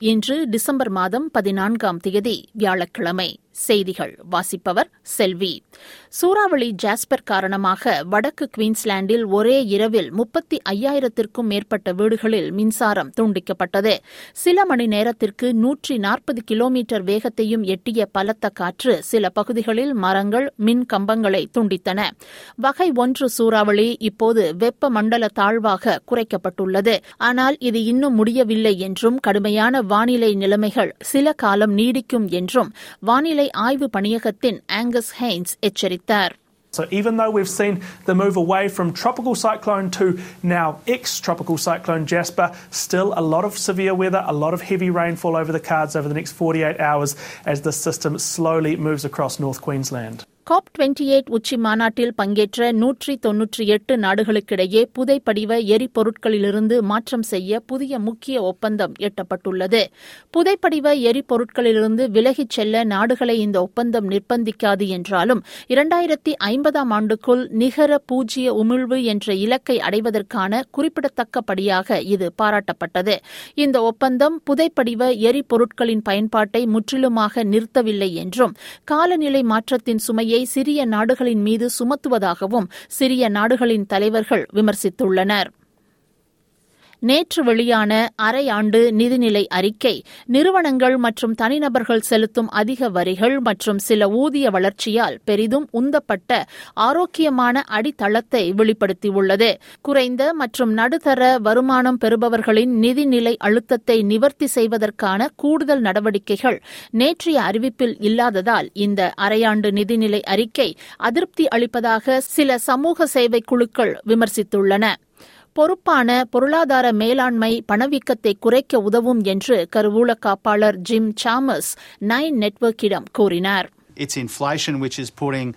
இன்று டிசம்பர் மாதம் பதினான்காம் தேதி வியாழக்கிழமை. செய்திகள் வாசிப்பவர் செல்வி. சூறாவளி ஜாஸ்பர் காரணமாக வடக்கு குவீன்ஸ்லாண்டில் ஒரே இரவில் முப்பத்தி ஐயாயிரத்திற்கும் மேற்பட்ட வீடுகளில் மின்சாரம் துண்டிக்கப்பட்டது. சில மணி நேரத்திற்கு நூற்றி நாற்பது கிலோமீட்டர் வேகத்தையும் எட்டிய பலத்த காற்று சில பகுதிகளில் மரங்கள் மின் கம்பங்களை துண்டித்தன. வகை ஒன்று சூறாவளி இப்போது வெப்ப மண்டல தாழ்வாக குறைக்கப்பட்டுள்ளது. ஆனால் இது இன்னும் முடியவில்லை என்றும் கடுமையான வானிலை நிலைமைகள் சில காலம் நீடிக்கும் என்றும் வானிலை ஆய்வு பணியகத்தின் ஆங்கஸ் ஹெய்ன்ஸ் எச்சரித்தார் So even though we've seen the move away from tropical cyclone to now ex-tropical cyclone Jasper, still a lot of severe weather, a lot of heavy rainfall over the cards over the next 48 hours as the system slowly moves across North Queensland. COP twenty eight உச்சி மாநாட்டில் பங்கேற்ற நூற்றி தொன்னூற்றி எட்டு நாடுகளுக்கிடையே புதைப்படிவ எரிபொருட்களிலிருந்து மாற்றம் செய்ய புதிய முக்கிய ஒப்பந்தம் எட்டப்பட்டுள்ளது. புதைப்படிவ எரிபொருட்களிலிருந்து விலகிச் செல்ல நாடுகளை இந்த ஒப்பந்தம் நிர்பந்திக்காது என்றாலும் இரண்டாயிரத்தி ஐம்பதாம் ஆண்டுக்குள் நிகர பூஜ்ய உமிழ்வு என்ற இலக்கை அடைவதற்கான குறிப்பிடத்தக்கபடியாக இது பாராட்டப்பட்டது. இந்த ஒப்பந்தம் புதைப்படிவ எரிபொருட்களின் பயன்பாட்டை முற்றிலுமாக நிறுத்தவில்லை என்றும் காலநிலை மாற்றத்தின் சுமையை சுமையை சிறிய நாடுகளின் மீது சுமத்துவதாகவும் சிறிய நாடுகளின் தலைவர்கள் விமர்சித்துள்ளனர். நேற்று வெளியான அரையாண்டு நிதிநிலை அறிக்கை நிறுவனங்கள் மற்றும் தனிநபர்கள் செலுத்தும் அதிக வரிகள் மற்றும் சில ஊதிய வளர்ச்சியால் பெரிதும் உந்தப்பட்ட ஆரோக்கியமான அடித்தளத்தை வெளிப்படுத்தியுள்ளது. குறைந்த மற்றும் நடுத்தர வருமானம் பெறுபவர்களின் நிதிநிலை அழுத்தத்தை நிவர்த்தி செய்வதற்கான கூடுதல் நடவடிக்கைகள் நேற்றைய அறிவிப்பில் இல்லாததால் இந்த அரையாண்டு நிதிநிலை அறிக்கை அதிருப்தி அளிப்பதாக சில சமூக சேவை குழுக்கள் விமர்சித்துள்ளன. பொறுப்பான பொருளாதார மேலாண்மை பணவீக்கத்தை குறைக்க உதவும் என்று கருவூல காப்பாளர் ஜிம் சாமஸ் நைன் நெட்வொர்க்கிடம் கூறினார் It's inflation which is putting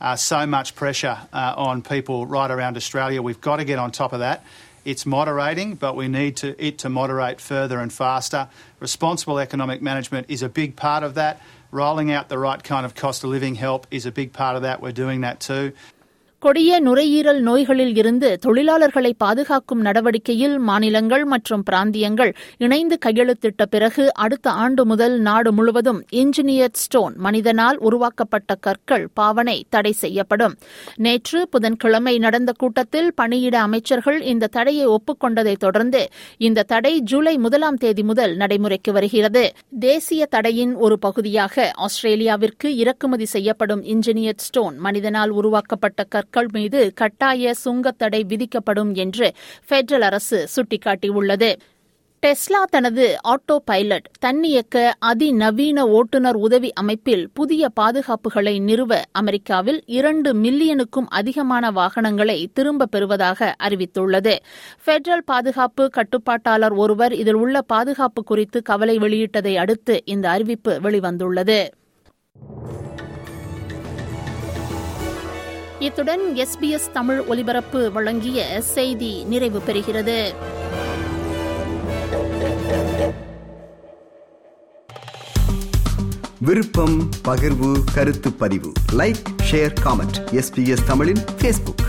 uh, so much pressure uh, on people right around Australia. We've got to get on top of that. It's moderating, but we need to, it to moderate further and faster. Responsible economic management is a big part of that. Rolling out the right kind of cost of living help is a big part of that. We're doing that too. கொடிய நுரையீரல் நோய்களில் இருந்து தொழிலாளர்களை பாதுகாக்கும் நடவடிக்கையில் மாநிலங்கள் மற்றும் பிராந்தியங்கள் இணைந்து கையெழுத்திட்ட பிறகு அடுத்த ஆண்டு முதல் நாடு முழுவதும் இன்ஜினியர் ஸ்டோன் மனிதனால் உருவாக்கப்பட்ட கற்கள் பாவனை தடை செய்யப்படும். நேற்று புதன்கிழமை நடந்த கூட்டத்தில் பணியிட அமைச்சர்கள் இந்த தடையை ஒப்புக்கொண்டதைத் தொடர்ந்து இந்த தடை ஜூலை முதலாம் தேதி முதல் நடைமுறைக்கு வருகிறது. தேசிய தடையின் ஒரு பகுதியாக ஆஸ்திரேலியாவிற்கு இறக்குமதி செய்யப்படும் இன்ஜினியர் ஸ்டோன் மனிதனால் உருவாக்கப்பட்ட கற்கள் பொருட்கள் மீது கட்டாய சுங்கத்தடை விதிக்கப்படும் என்று பெடரல் அரசு சுட்டிக்காட்டியுள்ளது. டெஸ்லா தனது ஆட்டோ பைலட் தன்னியக்க அதிநவீன ஓட்டுநர் உதவி அமைப்பில் புதிய பாதுகாப்புகளை நிறுவ அமெரிக்காவில் இரண்டு மில்லியனுக்கும் அதிகமான வாகனங்களை திரும்பப் பெறுவதாக அறிவித்துள்ளது. பெட்ரல் பாதுகாப்பு கட்டுப்பாட்டாளர் ஒருவர் இதில் உள்ள பாதுகாப்பு குறித்து கவலை வெளியிட்டதை அடுத்து இந்த அறிவிப்பு வெளிவந்துள்ளது. இத்துடன் எஸ்பிஎஸ் தமிழ் ஒலிபரப்பு வழங்கிய செய்தி நிறைவு பெறுகிறது. விருப்பம் பகிர்வு கருத்து பதிவு. லைக் ஷேர் காமெண்ட் எஸ்பிஎஸ் தமிழின் பேஸ்புக்